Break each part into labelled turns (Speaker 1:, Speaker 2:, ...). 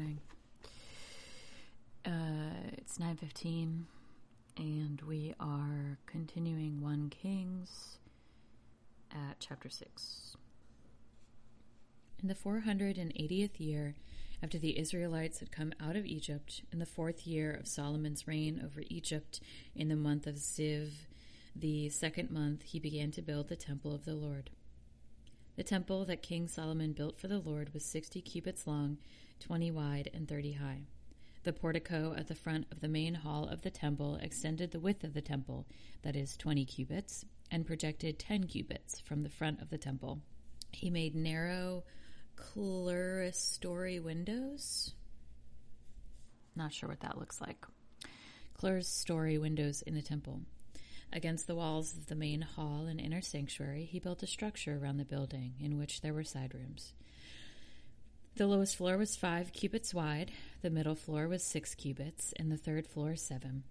Speaker 1: morning. Uh, it's 9:15 and we are continuing 1 Kings at chapter 6. In the 480th year after the Israelites had come out of Egypt, in the fourth year of Solomon's reign over Egypt, in the month of Ziv, the second month, he began to build the temple of the Lord. The temple that King Solomon built for the Lord was 60 cubits long, 20 wide, and 30 high. The portico at the front of the main hall of the temple extended the width of the temple, that is, 20 cubits, and projected 10 cubits from the front of the temple. He made narrow clerestory windows. Not sure what that looks like. Clerestory windows in the temple. Against the walls of the main hall and inner sanctuary, he built a structure around the building in which there were side rooms. The lowest floor was five cubits wide, the middle floor was six cubits, and the third floor seven.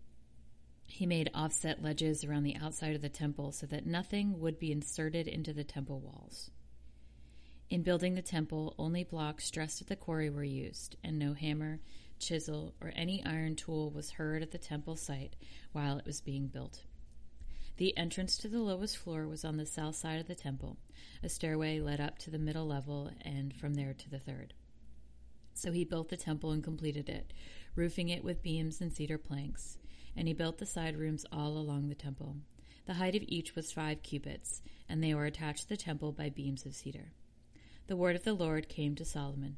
Speaker 1: He made offset ledges around the outside of the temple so that nothing would be inserted into the temple walls. In building the temple, only blocks dressed at the quarry were used, and no hammer, chisel, or any iron tool was heard at the temple site while it was being built. The entrance to the lowest floor was on the south side of the temple. A stairway led up to the middle level and from there to the third. So he built the temple and completed it, roofing it with beams and cedar planks. And he built the side rooms all along the temple. The height of each was five cubits, and they were attached to the temple by beams of cedar. The word of the Lord came to Solomon.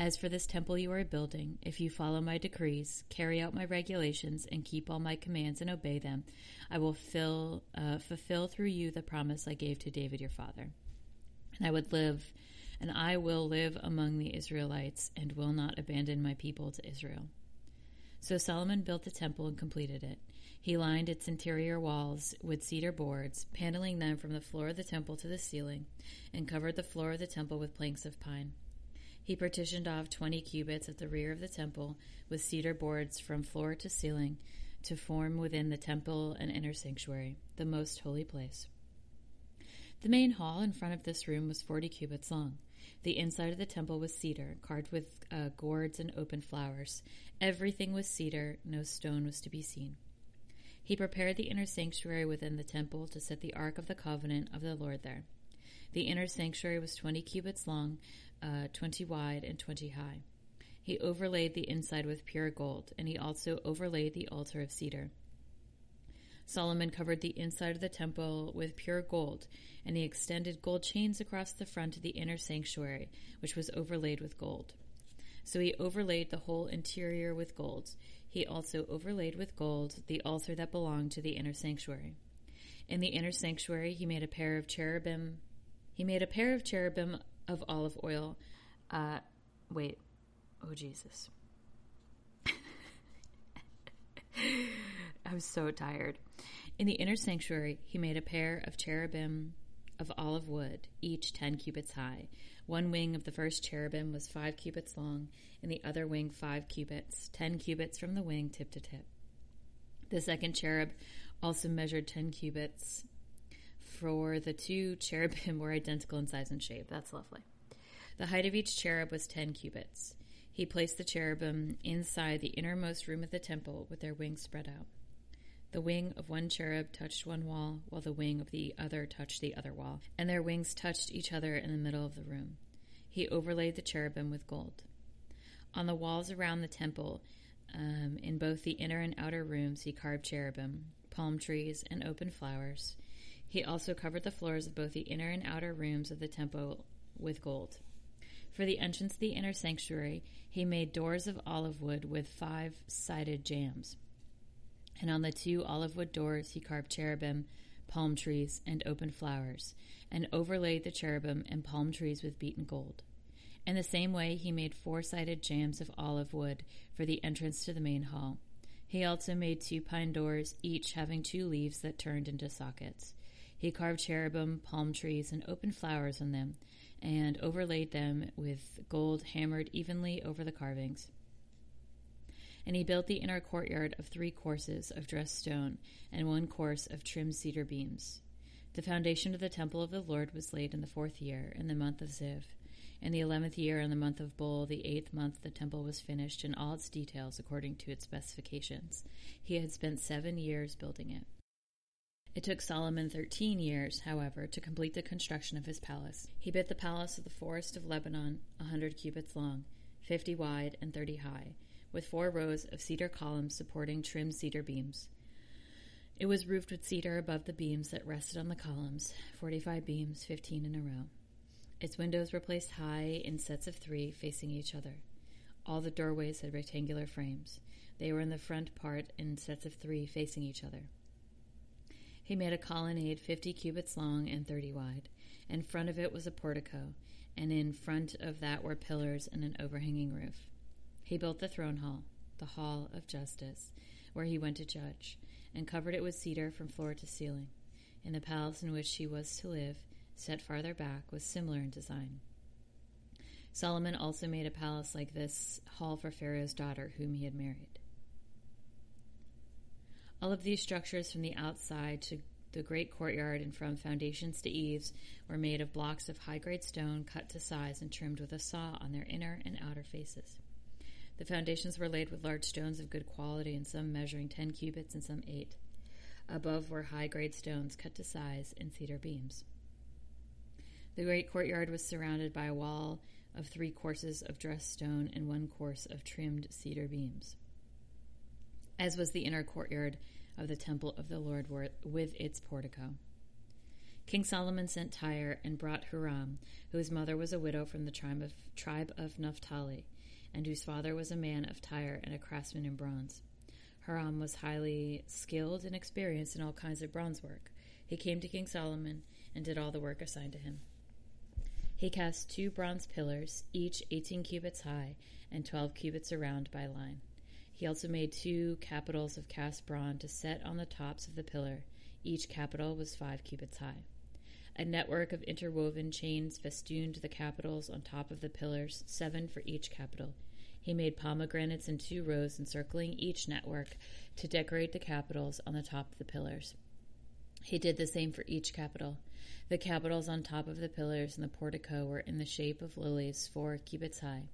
Speaker 1: As for this temple you are building, if you follow my decrees, carry out my regulations, and keep all my commands and obey them, I will fill, uh, fulfill through you the promise I gave to David your father. And I would live, and I will live among the Israelites, and will not abandon my people to Israel. So Solomon built the temple and completed it. He lined its interior walls with cedar boards, paneling them from the floor of the temple to the ceiling, and covered the floor of the temple with planks of pine. He partitioned off 20 cubits at the rear of the temple with cedar boards from floor to ceiling to form within the temple an inner sanctuary, the most holy place. The main hall in front of this room was 40 cubits long. The inside of the temple was cedar, carved with uh, gourds and open flowers. Everything was cedar, no stone was to be seen. He prepared the inner sanctuary within the temple to set the Ark of the Covenant of the Lord there. The inner sanctuary was 20 cubits long, uh, 20 wide and 20 high. He overlaid the inside with pure gold, and he also overlaid the altar of cedar. Solomon covered the inside of the temple with pure gold, and he extended gold chains across the front of the inner sanctuary, which was overlaid with gold. So he overlaid the whole interior with gold. He also overlaid with gold the altar that belonged to the inner sanctuary. In the inner sanctuary, he made a pair of cherubim. He made a pair of cherubim of olive oil. Uh, wait. Oh, Jesus. I'm so tired. In the inner sanctuary, he made a pair of cherubim of olive wood, each 10 cubits high. One wing of the first cherubim was 5 cubits long, and the other wing 5 cubits, 10 cubits from the wing tip to tip. The second cherub also measured 10 cubits for the two cherubim were identical in size and shape. That's lovely. The height of each cherub was 10 cubits. He placed the cherubim inside the innermost room of the temple with their wings spread out. The wing of one cherub touched one wall, while the wing of the other touched the other wall, and their wings touched each other in the middle of the room. He overlaid the cherubim with gold. On the walls around the temple, um, in both the inner and outer rooms, he carved cherubim, palm trees, and open flowers. He also covered the floors of both the inner and outer rooms of the temple with gold. For the entrance to the inner sanctuary, he made doors of olive wood with five sided jambs. And on the two olive wood doors, he carved cherubim, palm trees, and open flowers, and overlaid the cherubim and palm trees with beaten gold. In the same way, he made four sided jambs of olive wood for the entrance to the main hall. He also made two pine doors, each having two leaves that turned into sockets. He carved cherubim, palm trees, and open flowers on them, and overlaid them with gold hammered evenly over the carvings. And he built the inner courtyard of three courses of dressed stone, and one course of trimmed cedar beams. The foundation of the temple of the Lord was laid in the fourth year, in the month of Ziv. In the eleventh year, in the month of Bul, the eighth month, the temple was finished in all its details according to its specifications. He had spent seven years building it. It took Solomon thirteen years, however, to complete the construction of his palace. He built the palace of the forest of Lebanon, a hundred cubits long, fifty wide, and thirty high, with four rows of cedar columns supporting trimmed cedar beams. It was roofed with cedar above the beams that rested on the columns, forty five beams, fifteen in a row. Its windows were placed high in sets of three facing each other. All the doorways had rectangular frames. They were in the front part in sets of three facing each other. He made a colonnade fifty cubits long and thirty wide. In front of it was a portico, and in front of that were pillars and an overhanging roof. He built the throne hall, the hall of justice, where he went to judge, and covered it with cedar from floor to ceiling. In the palace in which he was to live, set farther back, was similar in design. Solomon also made a palace like this hall for Pharaoh's daughter, whom he had married. All of these structures, from the outside to the great courtyard and from foundations to eaves, were made of blocks of high grade stone cut to size and trimmed with a saw on their inner and outer faces. The foundations were laid with large stones of good quality, and some measuring ten cubits and some eight. Above were high grade stones cut to size and cedar beams. The great courtyard was surrounded by a wall of three courses of dressed stone and one course of trimmed cedar beams, as was the inner courtyard of the temple of the Lord with its portico. King Solomon sent Tyre and brought Huram, whose mother was a widow from the tribe of, tribe of Naphtali, and whose father was a man of Tyre and a craftsman in bronze. Huram was highly skilled and experienced in all kinds of bronze work. He came to King Solomon and did all the work assigned to him. He cast two bronze pillars, each 18 cubits high and 12 cubits around by line. He also made two capitals of cast bronze to set on the tops of the pillar. Each capital was five cubits high. A network of interwoven chains festooned the capitals on top of the pillars, seven for each capital. He made pomegranates in two rows encircling each network to decorate the capitals on the top of the pillars. He did the same for each capital. The capitals on top of the pillars in the portico were in the shape of lilies, four cubits high.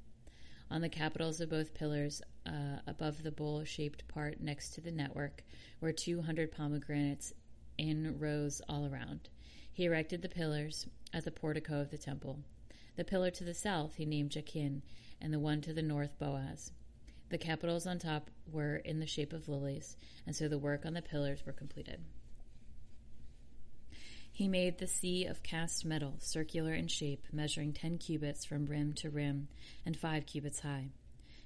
Speaker 1: On the capitals of both pillars, uh, above the bowl shaped part next to the network, were 200 pomegranates in rows all around. He erected the pillars at the portico of the temple. The pillar to the south he named Jachin, and the one to the north Boaz. The capitals on top were in the shape of lilies, and so the work on the pillars were completed. He made the sea of cast metal, circular in shape, measuring ten cubits from rim to rim, and five cubits high.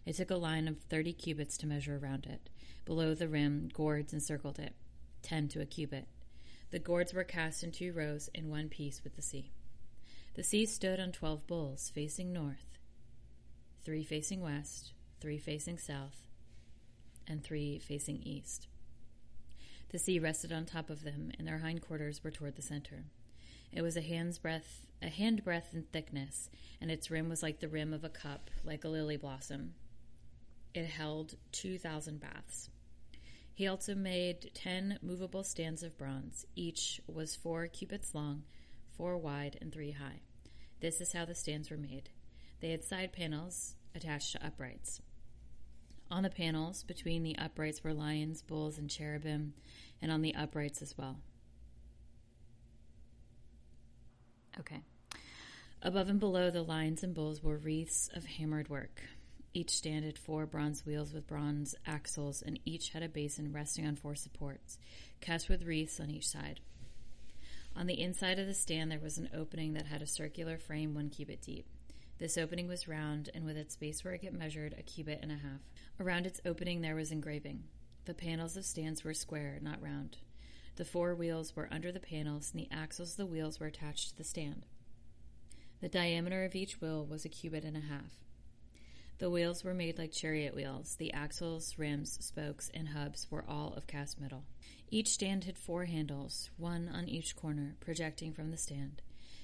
Speaker 1: It took a line of thirty cubits to measure around it. Below the rim, gourds encircled it, ten to a cubit. The gourds were cast in two rows in one piece with the sea. The sea stood on twelve bulls, facing north, three facing west, three facing south, and three facing east. The sea rested on top of them, and their hindquarters were toward the center. It was a hand's breadth, a hand breadth in thickness, and its rim was like the rim of a cup, like a lily blossom. It held two thousand baths. He also made ten movable stands of bronze. Each was four cubits long, four wide, and three high. This is how the stands were made. They had side panels attached to uprights. On the panels between the uprights were lions, bulls, and cherubim, and on the uprights as well. Okay. Above and below the lions and bulls were wreaths of hammered work. Each stand had four bronze wheels with bronze axles, and each had a basin resting on four supports, cast with wreaths on each side. On the inside of the stand, there was an opening that had a circular frame one cubit deep. This opening was round, and with its base where it measured, a cubit and a half. Around its opening there was engraving. The panels of stands were square, not round. The four wheels were under the panels, and the axles of the wheels were attached to the stand. The diameter of each wheel was a cubit and a half. The wheels were made like chariot wheels. The axles, rims, spokes, and hubs were all of cast metal. Each stand had four handles, one on each corner, projecting from the stand.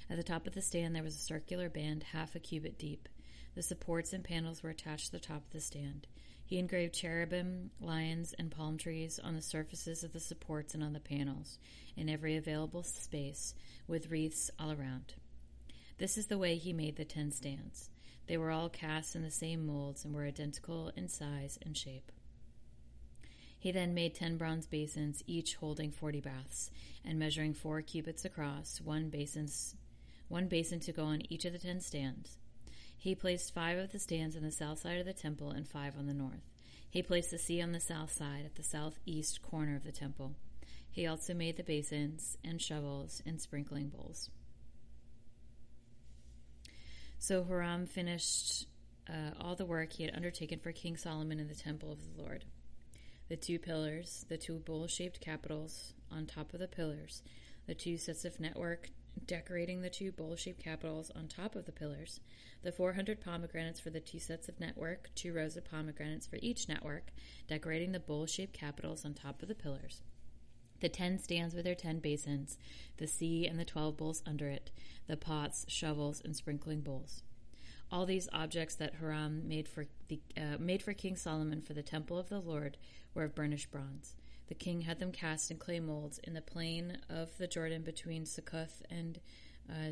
Speaker 1: At the top of the stand, there was a circular band half a cubit deep. The supports and panels were attached to the top of the stand. He engraved cherubim, lions, and palm trees on the surfaces of the supports and on the panels, in every available space, with wreaths all around. This is the way he made the ten stands. They were all cast in the same molds and were identical in size and shape. He then made ten bronze basins, each holding forty baths, and measuring four cubits across, one basin's one basin to go on each of the ten stands. He placed five of the stands on the south side of the temple and five on the north. He placed the sea on the south side at the southeast corner of the temple. He also made the basins and shovels and sprinkling bowls. So Hiram finished uh, all the work he had undertaken for King Solomon in the temple of the Lord. The two pillars, the two bowl shaped capitals on top of the pillars, the two sets of network decorating the two bowl shaped capitals on top of the pillars, the 400 pomegranates for the two sets of network, two rows of pomegranates for each network, decorating the bowl shaped capitals on top of the pillars, the ten stands with their ten basins, the sea and the twelve bowls under it, the pots, shovels, and sprinkling bowls. All these objects that Hiram made for the uh, made for King Solomon for the temple of the Lord were of burnished bronze. The king had them cast in clay molds in the plain of the Jordan between Succoth and uh.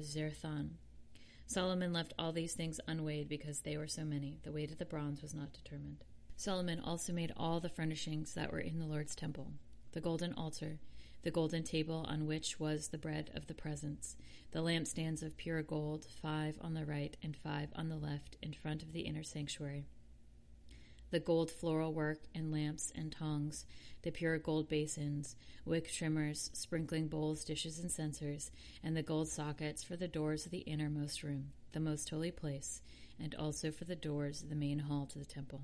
Speaker 1: Solomon left all these things unweighed because they were so many. The weight of the bronze was not determined. Solomon also made all the furnishings that were in the Lord's temple the golden altar, the golden table on which was the bread of the presence, the lampstands of pure gold, five on the right and five on the left in front of the inner sanctuary. The gold floral work and lamps and tongs, the pure gold basins, wick trimmers, sprinkling bowls, dishes, and censers, and the gold sockets for the doors of the innermost room, the most holy place, and also for the doors of the main hall to the temple.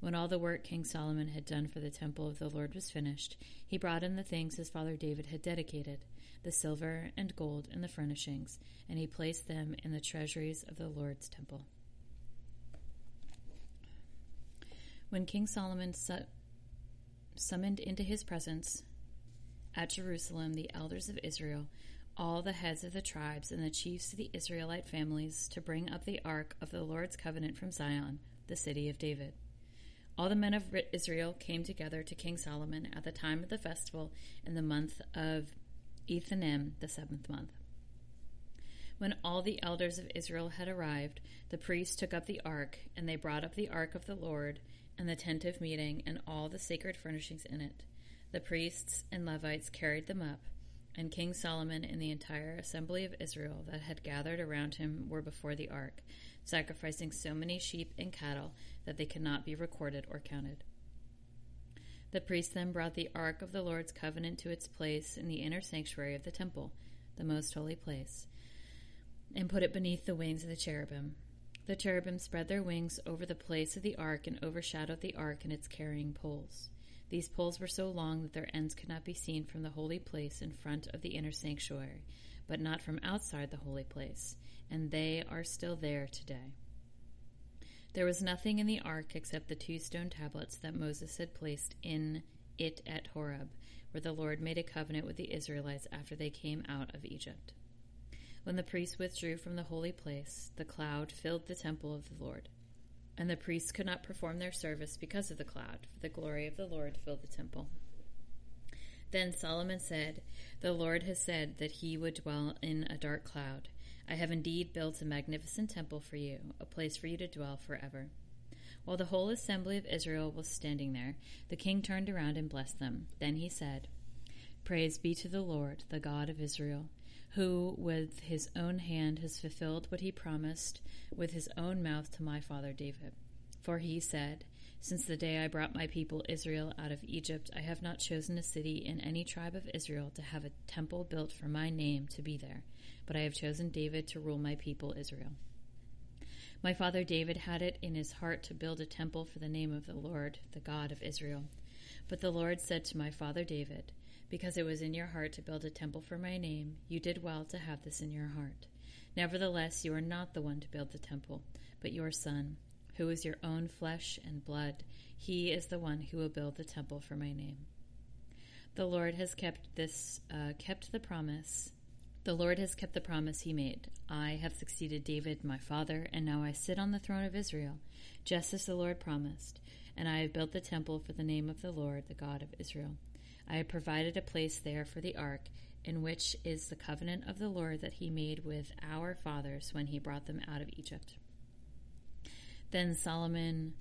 Speaker 1: When all the work King Solomon had done for the temple of the Lord was finished, he brought in the things his father David had dedicated, the silver and gold and the furnishings, and he placed them in the treasuries of the Lord's temple. When King Solomon su- summoned into his presence at Jerusalem the elders of Israel, all the heads of the tribes and the chiefs of the Israelite families to bring up the ark of the Lord's covenant from Zion, the city of David. All the men of Israel came together to King Solomon at the time of the festival in the month of Ethanim, the seventh month. When all the elders of Israel had arrived, the priests took up the ark, and they brought up the ark of the Lord, and the tent of meeting, and all the sacred furnishings in it. The priests and Levites carried them up, and King Solomon and the entire assembly of Israel that had gathered around him were before the ark, sacrificing so many sheep and cattle that they cannot be recorded or counted. The priest then brought the ark of the Lord's covenant to its place in the inner sanctuary of the temple, the most holy place, and put it beneath the wings of the cherubim. The cherubim spread their wings over the place of the ark and overshadowed the ark and its carrying poles. These poles were so long that their ends could not be seen from the holy place in front of the inner sanctuary, but not from outside the holy place, and they are still there today. There was nothing in the ark except the two stone tablets that Moses had placed in it at Horeb, where the Lord made a covenant with the Israelites after they came out of Egypt. When the priests withdrew from the holy place, the cloud filled the temple of the Lord. And the priests could not perform their service because of the cloud, for the glory of the Lord filled the temple. Then Solomon said, The Lord has said that he would dwell in a dark cloud. I have indeed built a magnificent temple for you, a place for you to dwell forever. While the whole assembly of Israel was standing there, the king turned around and blessed them. Then he said, Praise be to the Lord, the God of Israel, who with his own hand has fulfilled what he promised with his own mouth to my father David. For he said, Since the day I brought my people Israel out of Egypt, I have not chosen a city in any tribe of Israel to have a temple built for my name to be there but I have chosen David to rule my people Israel. My father David had it in his heart to build a temple for the name of the Lord, the God of Israel. But the Lord said to my father David, Because it was in your heart to build a temple for my name, you did well to have this in your heart. Nevertheless, you are not the one to build the temple, but your son, who is your own flesh and blood. He is the one who will build the temple for my name. The Lord has kept this, uh, kept the promise the Lord has kept the promise he made. I have succeeded David, my father, and now I sit on the throne of Israel, just as the Lord promised. And I have built the temple for the name of the Lord, the God of Israel. I have provided a place there for the ark, in which is the covenant of the Lord that he made with our fathers when he brought them out of Egypt. Then Solomon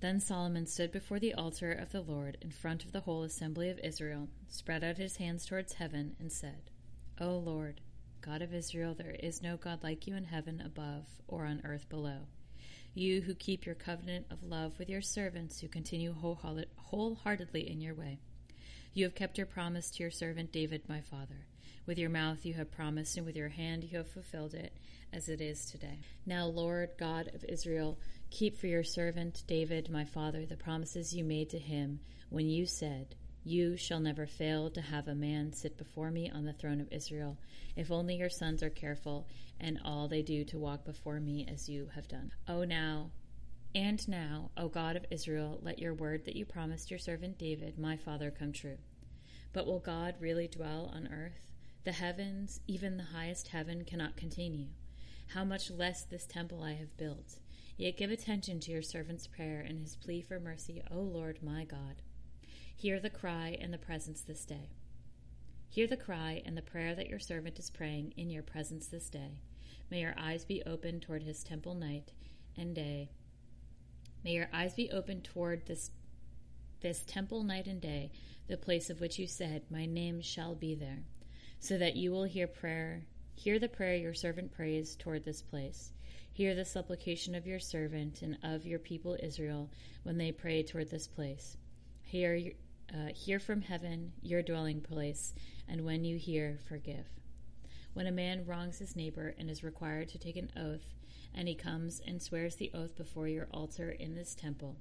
Speaker 1: then Solomon stood before the altar of the Lord in front of the whole assembly of Israel, spread out his hands towards heaven, and said, O Lord, God of Israel, there is no God like you in heaven above or on earth below. You who keep your covenant of love with your servants, who continue wholeheartedly in your way. You have kept your promise to your servant David, my father. With your mouth you have promised, and with your hand you have fulfilled it, as it is today. Now, Lord God of Israel, keep for your servant David, my father, the promises you made to him when you said, You shall never fail to have a man sit before me on the throne of Israel, if only your sons are careful, and all they do to walk before me as you have done. O now, and now, O God of Israel, let your word that you promised your servant David, my father, come true. But will God really dwell on earth? The heavens, even the highest heaven, cannot contain you. How much less this temple I have built. Yet give attention to your servant's prayer and his plea for mercy, O Lord my God. Hear the cry and the presence this day. Hear the cry and the prayer that your servant is praying in your presence this day. May your eyes be open toward his temple night and day. May your eyes be open toward this this temple night and day, the place of which you said, My name shall be there, so that you will hear prayer, hear the prayer your servant prays toward this place. Hear the supplication of your servant and of your people Israel when they pray toward this place. Hear, uh, hear from heaven your dwelling place, and when you hear, forgive. When a man wrongs his neighbor and is required to take an oath, and he comes and swears the oath before your altar in this temple,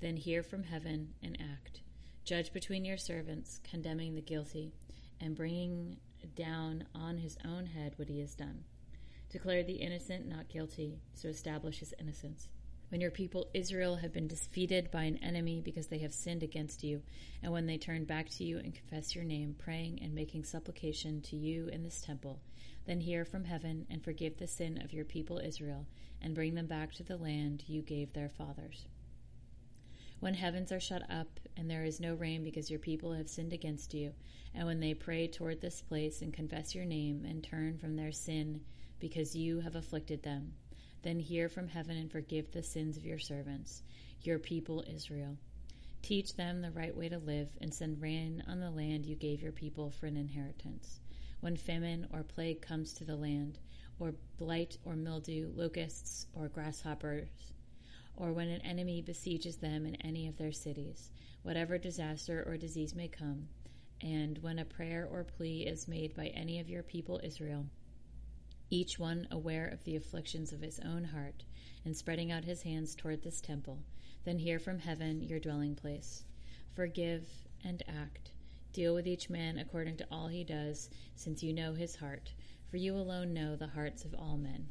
Speaker 1: then hear from heaven and act. Judge between your servants, condemning the guilty, and bringing down on his own head what he has done. Declare the innocent not guilty, so establish his innocence. When your people Israel have been defeated by an enemy because they have sinned against you, and when they turn back to you and confess your name, praying and making supplication to you in this temple, then hear from heaven and forgive the sin of your people Israel, and bring them back to the land you gave their fathers. When heavens are shut up, and there is no rain because your people have sinned against you, and when they pray toward this place and confess your name and turn from their sin, because you have afflicted them. Then hear from heaven and forgive the sins of your servants, your people Israel. Teach them the right way to live and send rain on the land you gave your people for an inheritance. When famine or plague comes to the land, or blight or mildew, locusts or grasshoppers, or when an enemy besieges them in any of their cities, whatever disaster or disease may come, and when a prayer or plea is made by any of your people Israel, each one aware of the afflictions of his own heart, and spreading out his hands toward this temple, then hear from heaven your dwelling place. Forgive and act. Deal with each man according to all he does, since you know his heart, for you alone know the hearts of all men.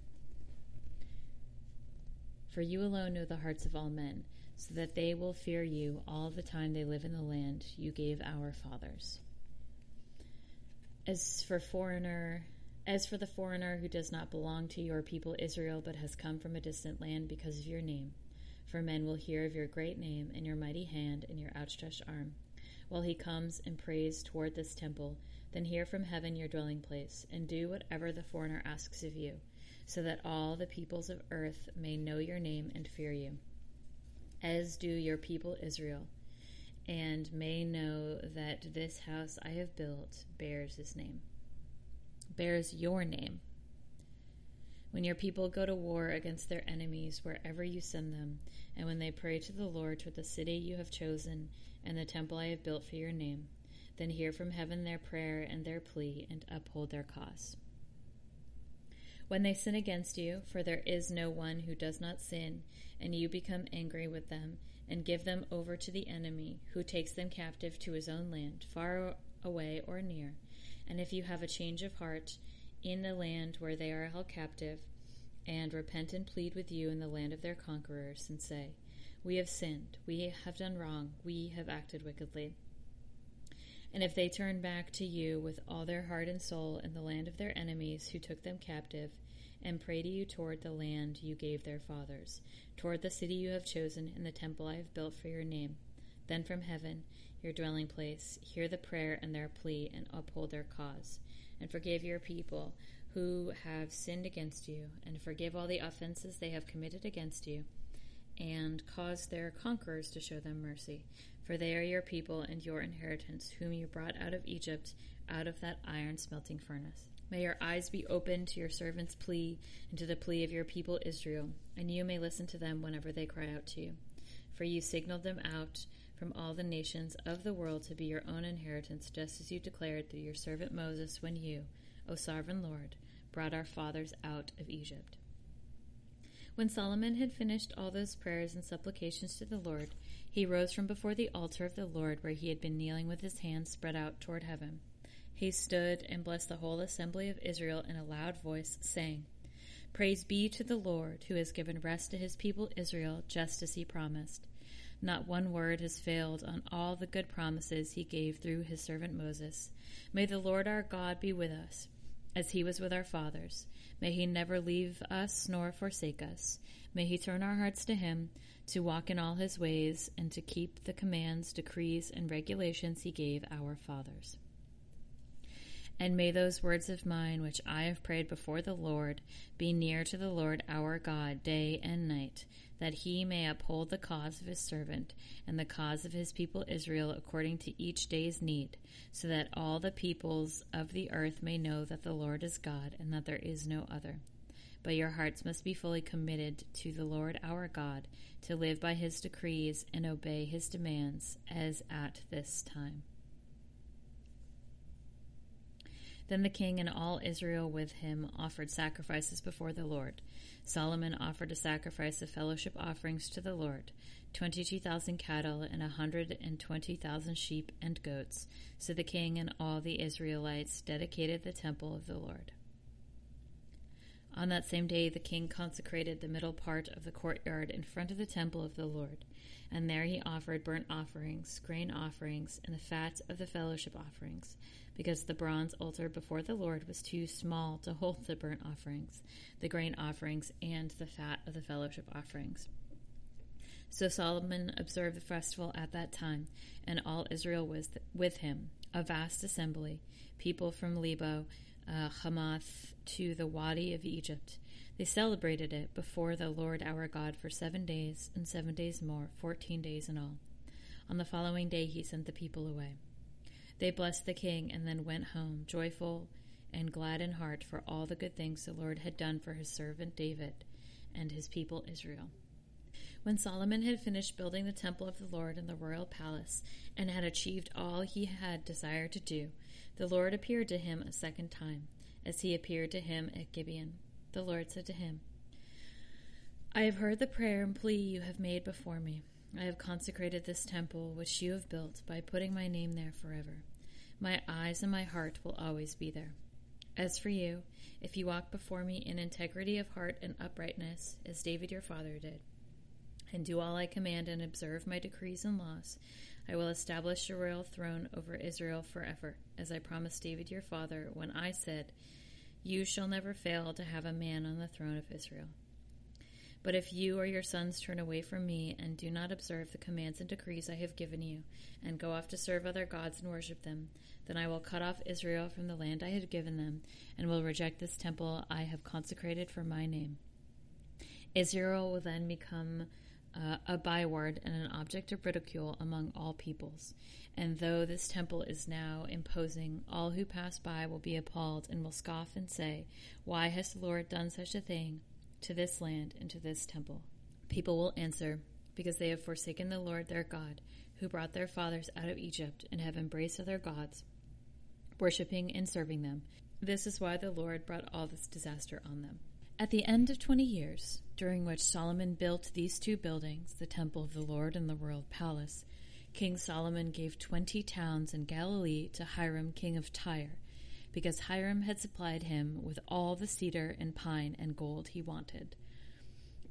Speaker 1: For you alone know the hearts of all men, so that they will fear you all the time they live in the land you gave our fathers. As for foreigner as for the foreigner who does not belong to your people Israel, but has come from a distant land because of your name, for men will hear of your great name and your mighty hand and your outstretched arm, while he comes and prays toward this temple, then hear from heaven your dwelling place, and do whatever the foreigner asks of you, so that all the peoples of earth may know your name and fear you, as do your people Israel, and may know that this house I have built bears his name bears your name. When your people go to war against their enemies wherever you send them, and when they pray to the Lord toward the city you have chosen and the temple I have built for your name, then hear from heaven their prayer and their plea and uphold their cause. When they sin against you, for there is no one who does not sin, and you become angry with them, and give them over to the enemy, who takes them captive to his own land, far away or near, and if you have a change of heart in the land where they are held captive, and repent and plead with you in the land of their conquerors, and say, We have sinned, we have done wrong, we have acted wickedly. And if they turn back to you with all their heart and soul in the land of their enemies who took them captive, and pray to you toward the land you gave their fathers, toward the city you have chosen, and the temple I have built for your name, Then from heaven, your dwelling place, hear the prayer and their plea and uphold their cause, and forgive your people who have sinned against you, and forgive all the offenses they have committed against you, and cause their conquerors to show them mercy. For they are your people and your inheritance, whom you brought out of Egypt, out of that iron smelting furnace. May your eyes be open to your servant's plea and to the plea of your people Israel, and you may listen to them whenever they cry out to you. For you signaled them out from all the nations of the world to be your own inheritance, just as you declared through your servant Moses when you, O sovereign Lord, brought our fathers out of Egypt. When Solomon had finished all those prayers and supplications to the Lord, he rose from before the altar of the Lord where he had been kneeling with his hands spread out toward heaven. He stood and blessed the whole assembly of Israel in a loud voice, saying, Praise be to the Lord, who has given rest to his people Israel, just as he promised. Not one word has failed on all the good promises he gave through his servant Moses. May the Lord our God be with us, as he was with our fathers. May he never leave us nor forsake us. May he turn our hearts to him, to walk in all his ways, and to keep the commands, decrees, and regulations he gave our fathers. And may those words of mine, which I have prayed before the Lord, be near to the Lord our God day and night, that he may uphold the cause of his servant and the cause of his people Israel according to each day's need, so that all the peoples of the earth may know that the Lord is God and that there is no other. But your hearts must be fully committed to the Lord our God, to live by his decrees and obey his demands, as at this time. Then the king and all Israel with him offered sacrifices before the Lord. Solomon offered a sacrifice of fellowship offerings to the Lord, 22,000 cattle and a 120,000 sheep and goats. So the king and all the Israelites dedicated the temple of the Lord. On that same day, the king consecrated the middle part of the courtyard in front of the temple of the Lord, and there he offered burnt offerings, grain offerings, and the fat of the fellowship offerings because the bronze altar before the Lord was too small to hold the burnt offerings, the grain offerings, and the fat of the fellowship offerings. So Solomon observed the festival at that time, and all Israel was with him, a vast assembly, people from Lebo, uh, Hamath, to the Wadi of Egypt. They celebrated it before the Lord our God for seven days, and seven days more, fourteen days in all. On the following day he sent the people away. They blessed the king and then went home, joyful and glad in heart for all the good things the Lord had done for his servant David and his people Israel. When Solomon had finished building the temple of the Lord in the royal palace and had achieved all he had desired to do, the Lord appeared to him a second time, as he appeared to him at Gibeon. The Lord said to him, I have heard the prayer and plea you have made before me. I have consecrated this temple which you have built by putting my name there forever. My eyes and my heart will always be there. As for you, if you walk before me in integrity of heart and uprightness, as David your father did, and do all I command and observe my decrees and laws, I will establish your royal throne over Israel forever, as I promised David your father when I said, You shall never fail to have a man on the throne of Israel. But if you or your sons turn away from me and do not observe the commands and decrees I have given you, and go off to serve other gods and worship them, then I will cut off Israel from the land I have given them, and will reject this temple I have consecrated for my name. Israel will then become uh, a byword and an object of ridicule among all peoples. And though this temple is now imposing, all who pass by will be appalled and will scoff and say, Why has the Lord done such a thing? to this land and to this temple. People will answer, Because they have forsaken the Lord their God, who brought their fathers out of Egypt, and have embraced other gods, worshipping and serving them. This is why the Lord brought all this disaster on them. At the end of twenty years, during which Solomon built these two buildings, the temple of the Lord and the royal palace, King Solomon gave twenty towns in Galilee to Hiram, king of Tyre because Hiram had supplied him with all the cedar and pine and gold he wanted.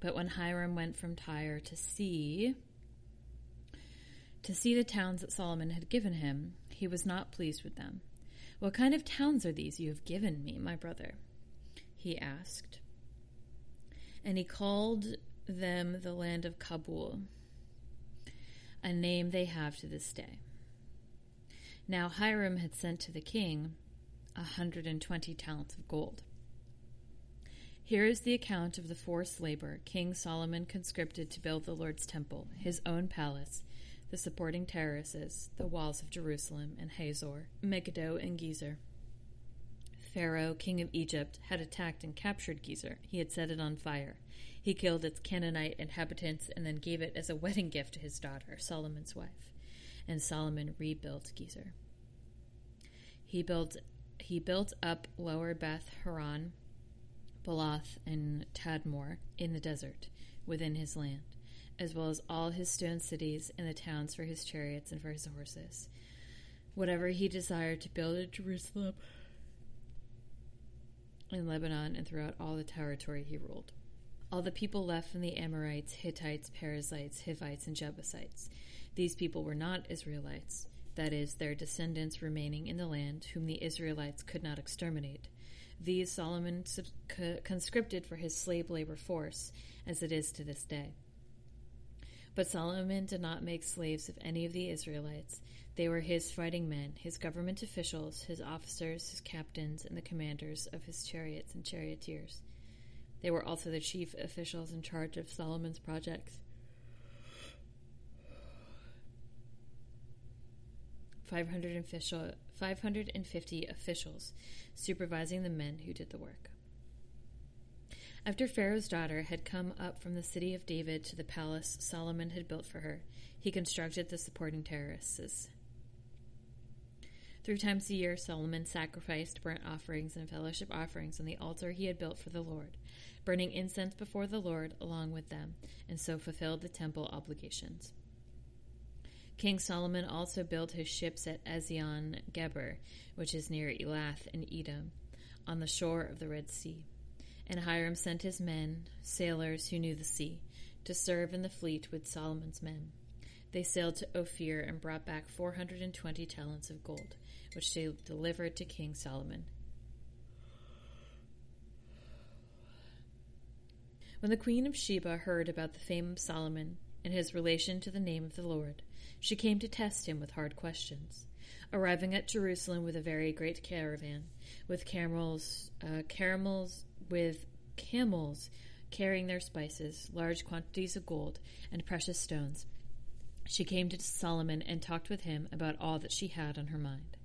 Speaker 1: But when Hiram went from Tyre to see to see the towns that Solomon had given him, he was not pleased with them. What kind of towns are these you have given me, my brother? he asked. And he called them the land of Cabul. A name they have to this day. Now Hiram had sent to the king a hundred and twenty talents of gold. Here is the account of the forced labor King Solomon conscripted to build the Lord's temple, his own palace, the supporting terraces, the walls of Jerusalem and Hazor, Megiddo and Gezer. Pharaoh, king of Egypt, had attacked and captured Gezer. He had set it on fire. He killed its Canaanite inhabitants and then gave it as a wedding gift to his daughter, Solomon's wife. And Solomon rebuilt Gezer. He built he built up lower Beth Horon, Baalath, and Tadmor in the desert within his land as well as all his stone cities and the towns for his chariots and for his horses. Whatever he desired to build in Jerusalem, in Lebanon, and throughout all the territory he ruled. All the people left from the Amorites, Hittites, Perizzites, Hivites, and Jebusites. These people were not Israelites, that is, their descendants remaining in the land, whom the Israelites could not exterminate. These Solomon conscripted for his slave labor force, as it is to this day. But Solomon did not make slaves of any of the Israelites. They were his fighting men, his government officials, his officers, his captains, and the commanders of his chariots and charioteers. They were also the chief officials in charge of Solomon's projects. Five hundred official, 550 officials supervising the men who did the work. After Pharaoh's daughter had come up from the city of David to the palace Solomon had built for her, he constructed the supporting terraces. Three times a year, Solomon sacrificed burnt offerings and fellowship offerings on the altar he had built for the Lord, burning incense before the Lord along with them, and so fulfilled the temple obligations. King Solomon also built his ships at Ezion Geber, which is near Elath in Edom, on the shore of the Red Sea. And Hiram sent his men, sailors who knew the sea, to serve in the fleet with Solomon's men. They sailed to Ophir and brought back 420 talents of gold, which they delivered to King Solomon. When the queen of Sheba heard about the fame of Solomon and his relation to the name of the Lord, she came to test him with hard questions. Arriving at Jerusalem with a very great caravan, with camels, uh, caramels, with camels carrying their spices, large quantities of gold, and precious stones. She came to Solomon and talked with him about all that she had on her mind.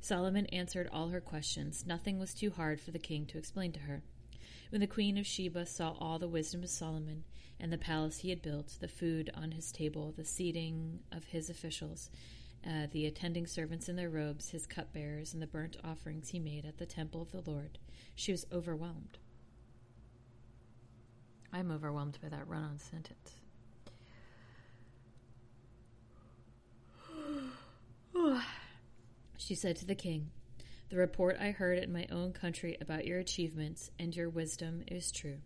Speaker 1: Solomon answered all her questions. Nothing was too hard for the king to explain to her. When the queen of Sheba saw all the wisdom of Solomon and the palace he had built, the food on his table, the seating of his officials, uh, the attending servants in their robes, his cupbearers, and the burnt offerings he made at the temple of the Lord, she was overwhelmed. I'm overwhelmed by that run on sentence. She said to the king, The report I heard in my own country about your achievements and your wisdom is true.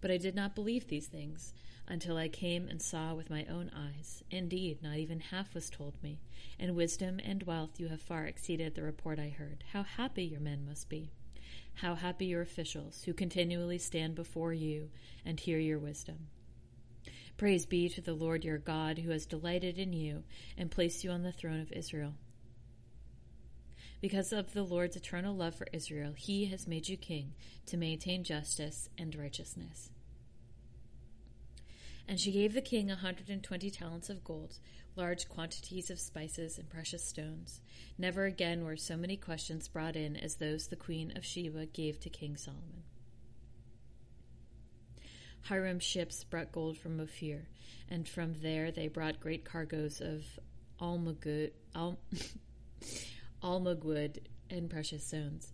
Speaker 1: But I did not believe these things until I came and saw with my own eyes. Indeed, not even half was told me. In wisdom and wealth you have far exceeded the report I heard. How happy your men must be! How happy your officials, who continually stand before you and hear your wisdom. Praise be to the Lord your God, who has delighted in you and placed you on the throne of Israel. Because of the Lord's eternal love for Israel, he has made you king to maintain justice and righteousness. And she gave the king a hundred and twenty talents of gold, large quantities of spices and precious stones. Never again were so many questions brought in as those the queen of Sheba gave to King Solomon. Hiram's ships brought gold from Ophir, and from there they brought great cargoes of almagud, al, almagwood and precious stones.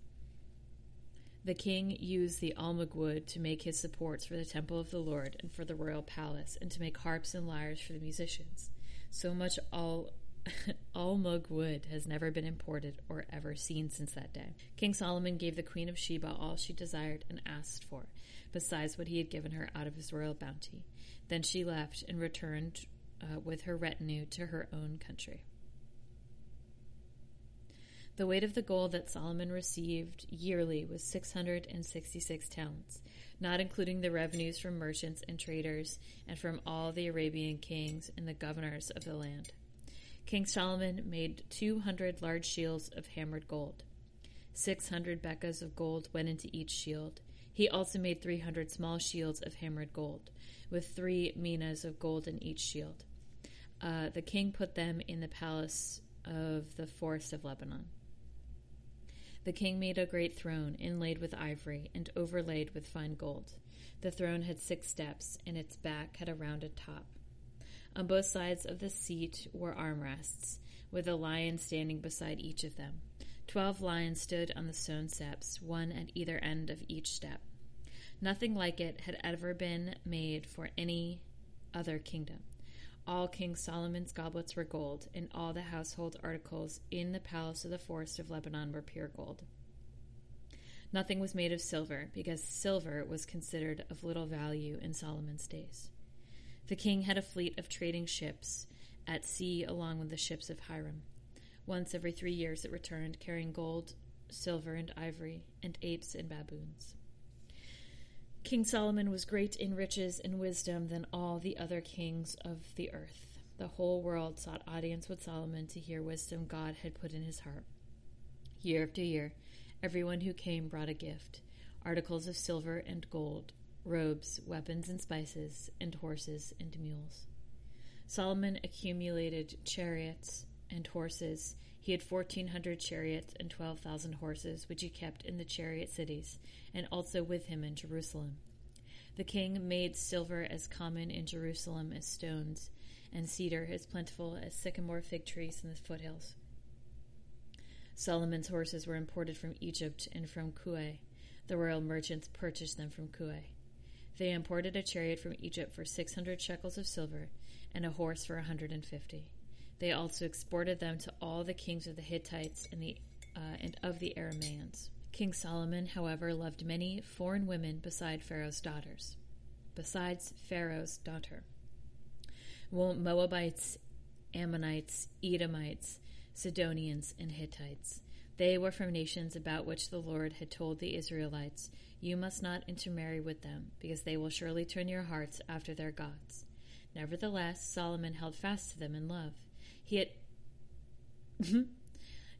Speaker 1: The king used the almug to make his supports for the temple of the Lord and for the royal palace, and to make harps and lyres for the musicians. So much al- almug wood has never been imported or ever seen since that day. King Solomon gave the queen of Sheba all she desired and asked for, besides what he had given her out of his royal bounty. Then she left and returned uh, with her retinue to her own country. The weight of the gold that Solomon received yearly was 666 talents, not including the revenues from merchants and traders and from all the Arabian kings and the governors of the land. King Solomon made 200 large shields of hammered gold. 600 bekahs of gold went into each shield. He also made 300 small shields of hammered gold, with three minas of gold in each shield. Uh, the king put them in the palace of the forest of Lebanon. The king made a great throne, inlaid with ivory and overlaid with fine gold. The throne had six steps, and its back had a rounded top. On both sides of the seat were armrests, with a lion standing beside each of them. Twelve lions stood on the stone steps, one at either end of each step. Nothing like it had ever been made for any other kingdom. All King Solomon's goblets were gold, and all the household articles in the palace of the forest of Lebanon were pure gold. Nothing was made of silver, because silver was considered of little value in Solomon's days. The king had a fleet of trading ships at sea along with the ships of Hiram. Once every three years it returned, carrying gold, silver, and ivory, and apes and baboons. King Solomon was great in riches and wisdom than all the other kings of the earth. The whole world sought audience with Solomon to hear wisdom God had put in his heart. Year after year, everyone who came brought a gift articles of silver and gold, robes, weapons and spices, and horses and mules. Solomon accumulated chariots and horses. He had 1,400 chariots and 12,000 horses, which he kept in the chariot cities, and also with him in Jerusalem. The king made silver as common in Jerusalem as stones, and cedar as plentiful as sycamore fig trees in the foothills. Solomon's horses were imported from Egypt and from Kue. The royal merchants purchased them from Kue. They imported a chariot from Egypt for 600 shekels of silver and a horse for a 150. They also exported them to all the kings of the Hittites and, the, uh, and of the Aramaeans. King Solomon, however, loved many foreign women beside Pharaoh's daughters, besides Pharaoh's daughter. Moabites, Ammonites, Edomites, Sidonians, and Hittites. They were from nations about which the Lord had told the Israelites, You must not intermarry with them, because they will surely turn your hearts after their gods. Nevertheless, Solomon held fast to them in love. He had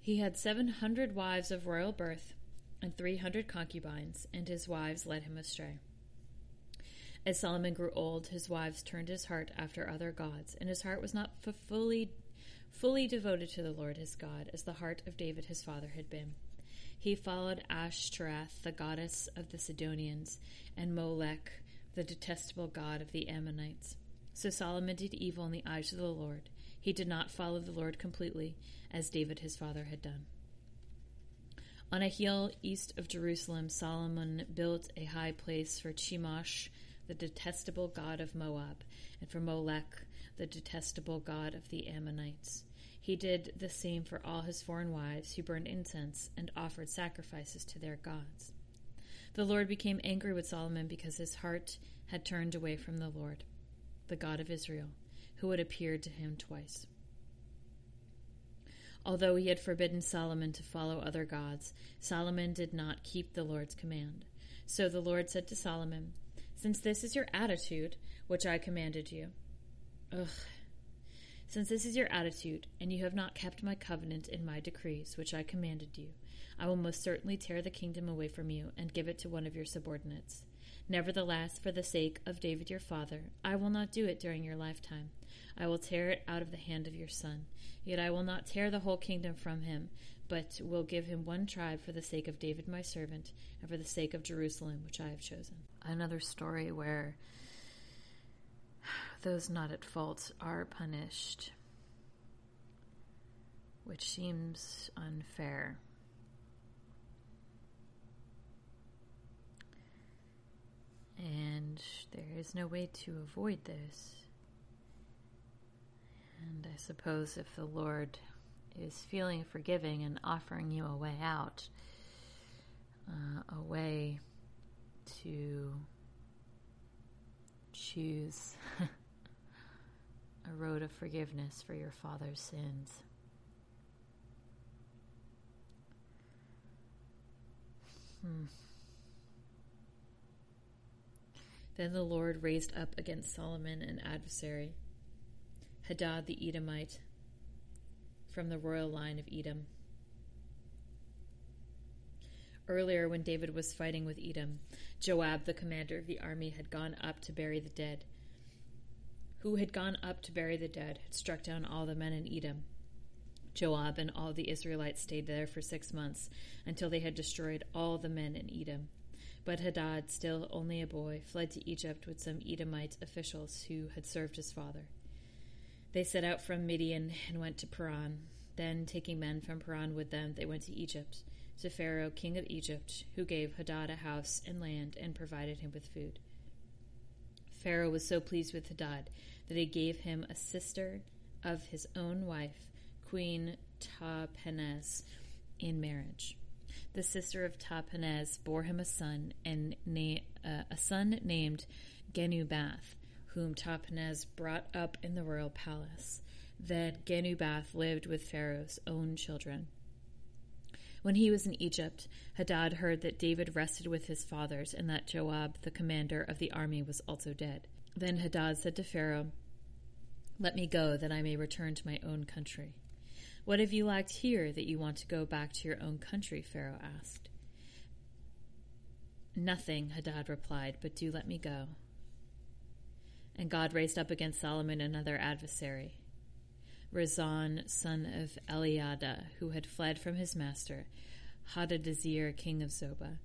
Speaker 1: he had seven hundred wives of royal birth, and three hundred concubines, and his wives led him astray. As Solomon grew old, his wives turned his heart after other gods, and his heart was not fully, fully devoted to the Lord his God, as the heart of David his father had been. He followed Ashtoreth, the goddess of the Sidonians, and Molech, the detestable god of the Ammonites. So Solomon did evil in the eyes of the Lord. He did not follow the Lord completely, as David his father had done. On a hill east of Jerusalem, Solomon built a high place for Chemosh, the detestable god of Moab, and for Molech, the detestable god of the Ammonites. He did the same for all his foreign wives who burned incense and offered sacrifices to their gods. The Lord became angry with Solomon because his heart had turned away from the Lord, the God of Israel, who had appeared to him twice. Although he had forbidden Solomon to follow other gods, Solomon did not keep the Lord's command. So the Lord said to Solomon, Since this is your attitude, which I commanded you, ugh, since this is your attitude, and you have not kept my covenant and my decrees, which I commanded you, I will most certainly tear the kingdom away from you and give it to one of your subordinates. Nevertheless, for the sake of David your father, I will not do it during your lifetime. I will tear it out of the hand of your son. Yet I will not tear the whole kingdom from him, but will give him one tribe for the sake of David my servant, and for the sake of Jerusalem, which I have chosen. Another story where those not at fault are punished, which seems unfair. And there is no way to avoid this. And I suppose if the Lord is feeling forgiving and offering you a way out, uh, a way to choose a road of forgiveness for your father's sins. Hmm. Then the Lord raised up against Solomon an adversary, Hadad the Edomite, from the royal line of Edom. Earlier, when David was fighting with Edom, Joab, the commander of the army, had gone up to bury the dead. Who had gone up to bury the dead had struck down all the men in Edom. Joab and all the Israelites stayed there for six months until they had destroyed all the men in Edom. But Hadad, still only a boy, fled to Egypt with some Edomite officials who had served his father. They set out from Midian and went to Paran. Then, taking men from Paran with them, they went to Egypt to Pharaoh, king of Egypt, who gave Hadad a house and land and provided him with food. Pharaoh was so pleased with Hadad that he gave him a sister of his own wife, Queen Tahpenes, in marriage. The sister of Tahpenes bore him a son, and na- uh, a son named Genubath, whom Tahpenes brought up in the royal palace. Then Genubath lived with Pharaoh's own children. When he was in Egypt, Hadad heard that David rested with his fathers and that Joab, the commander of the army, was also dead. Then Hadad said to Pharaoh, Let me go, that I may return to my own country. What have you lacked here that you want to go back to your own country? Pharaoh asked. Nothing, Hadad replied, but do let me go. And God raised up against Solomon another adversary. Rezon, son of Eliada, who had fled from his master, Hadadezer, king of Zobah.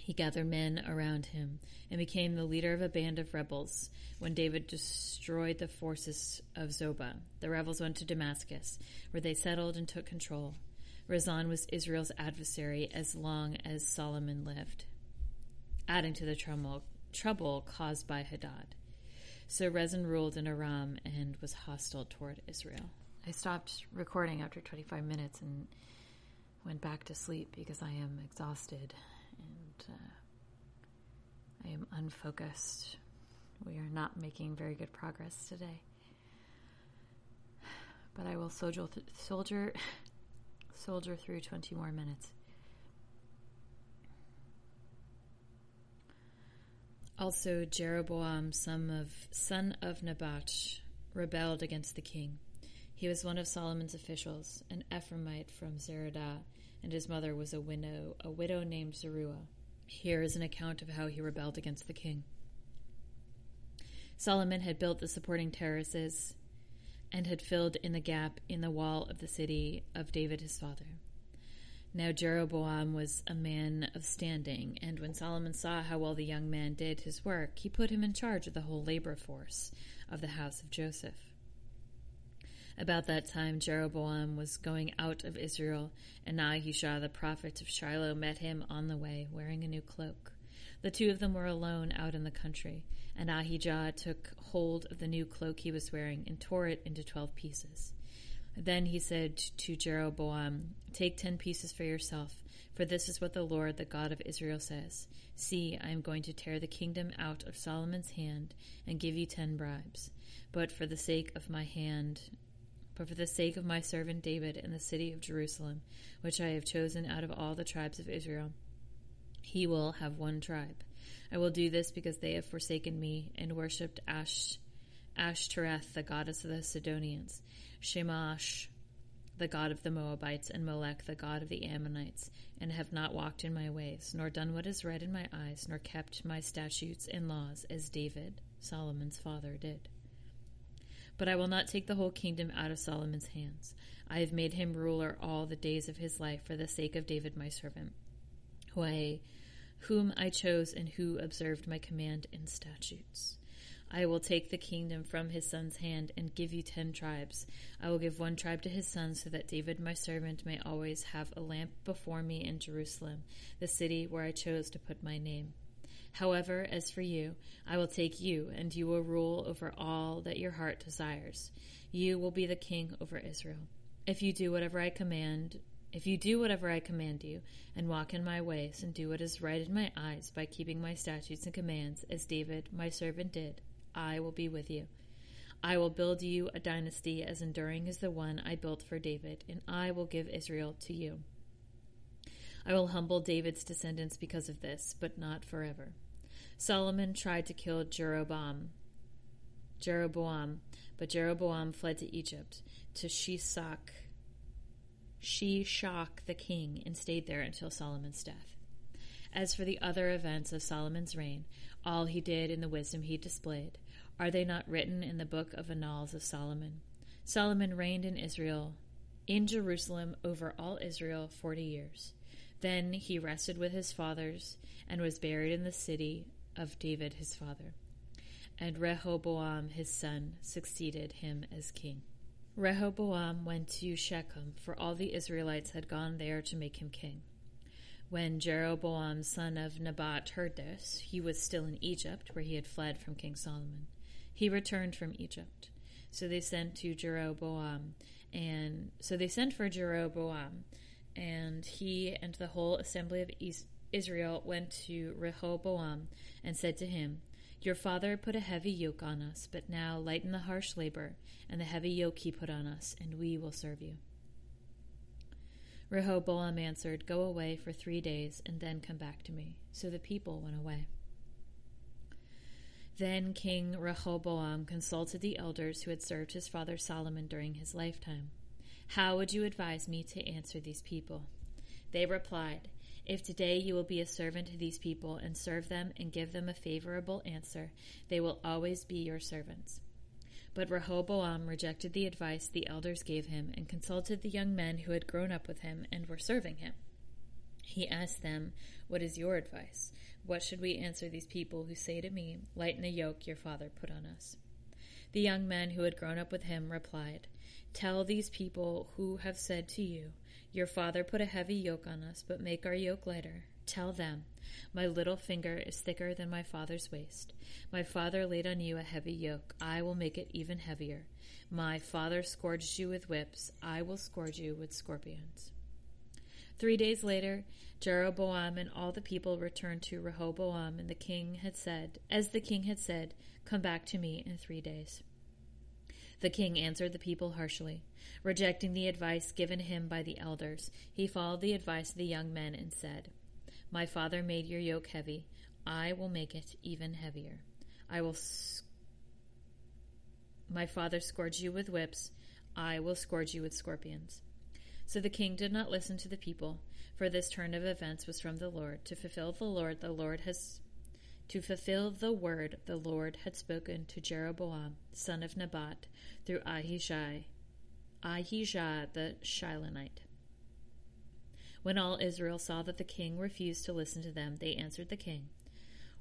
Speaker 1: He gathered men around him and became the leader of a band of rebels. When David destroyed the forces of Zobah, the rebels went to Damascus, where they settled and took control. Rezon was Israel's adversary as long as Solomon lived, adding to the trouble, trouble caused by Hadad. So Rezon ruled in Aram and was hostile toward Israel. I stopped recording after 25 minutes and went back to sleep because I am exhausted uh, I am unfocused. We are not making very good progress today. But I will soldier, th- soldier, soldier through 20 more minutes. Also, Jeroboam, son of, son of Nebat, rebelled against the king. He was one of Solomon's officials, an Ephraimite from Zeredah, and his mother was a widow, a widow named Zeruiah. Here is an account of how he rebelled against the king. Solomon had built the supporting terraces and had filled in the gap in the wall of the city of David his father. Now Jeroboam was a man of standing, and when Solomon saw how well the young man did his work, he put him in charge of the whole labor force of the house of Joseph. About that time, Jeroboam was going out of Israel, and Ahijah the prophet of Shiloh met him on the way, wearing a new cloak. The two of them were alone out in the country, and Ahijah took hold of the new cloak he was wearing and tore it into twelve pieces. Then he said to Jeroboam, Take ten pieces for yourself, for this is what the Lord, the God of Israel, says See, I am going to tear the kingdom out of Solomon's hand and give you ten bribes. But for the sake of my hand, but for the sake of my servant David and the city of Jerusalem, which I have chosen out of all the tribes of Israel, he will have one tribe. I will do this because they have forsaken me and worshipped Ash, Ashtoreth, the goddess of the Sidonians. Chemosh, the god of the Moabites, and Molech, the god of the Ammonites, and have not walked in my ways, nor done what is right in my eyes, nor kept my statutes and laws, as David, Solomon's father, did. But I will not take the whole kingdom out of Solomon's hands. I have made him ruler all the days of his life for the sake of David my servant, who I, whom I chose and who observed my command and statutes. I will take the kingdom from his son's hand and give you ten tribes. I will give one tribe to his son so that David my servant may always have a lamp before me in Jerusalem, the city where I chose to put my name. However, as for you, I will take you, and you will rule over all that your heart desires. You will be the king over Israel. If you do whatever I command, if you do whatever I command you, and walk in my ways, and do what is right in my eyes by keeping my statutes and commands, as David my servant did, I will be with you. I will build you a dynasty as enduring as the one I built for David, and I will give Israel to you. I will humble David's descendants because of this, but not forever. Solomon tried to kill Jeroboam, Jeroboam, but Jeroboam fled to Egypt, to Shishak, Shishak the king, and stayed there until Solomon's death. As for the other events of Solomon's reign, all he did and the wisdom he displayed, are they not written in the book of Annals of Solomon? Solomon reigned in Israel, in Jerusalem, over all Israel forty years. Then he rested with his fathers and was buried in the city of David his father. And Rehoboam his son succeeded him as king. Rehoboam went to Shechem, for all the Israelites had gone there to make him king. When Jeroboam son of Nebat heard this, he was still in Egypt, where he had fled from King Solomon. He returned from Egypt. So they sent to Jeroboam, and so they sent for Jeroboam, and he and the whole assembly of Israel went to Rehoboam and said to him, Your father put a heavy yoke on us, but now lighten the harsh labor and the heavy yoke he put on us, and we will serve you. Rehoboam answered, Go away for three days, and then come back to me. So the people went away. Then King Rehoboam consulted the elders who had served his father Solomon during his lifetime. How would you advise me to answer these people? They replied, If today you will be a servant to these people and serve them and give them a favorable answer, they will always be your servants. But Rehoboam rejected the advice the elders gave him and consulted the young men who had grown up with him and were serving him. He asked them, What is your advice? What should we answer these people who say to me, Lighten the yoke your father put on us? The young men who had grown up with him replied, Tell these people who have said to you, Your father put a heavy yoke on us, but make our yoke lighter. Tell them, My little finger is thicker than my father's waist. My father laid on you a heavy yoke. I will make it even heavier. My father scourged you with whips. I will scourge you with scorpions. Three days later, Jeroboam and all the people returned to Rehoboam, and the king had said, as the king had said, Come back to me in three days. The king answered the people harshly. Rejecting the advice given him by the elders, he followed the advice of the young men and said, My father made your yoke heavy. I will make it even heavier. I will. Sc- My father scourged you with whips. I will scourge you with scorpions. So the king did not listen to the people, for this turn of events was from the Lord, to fulfill the Lord the Lord has to fulfill the word the Lord had spoken to Jeroboam, son of Nebat, through Ahijah, Ahijah the Shilonite. When all Israel saw that the king refused to listen to them, they answered the king,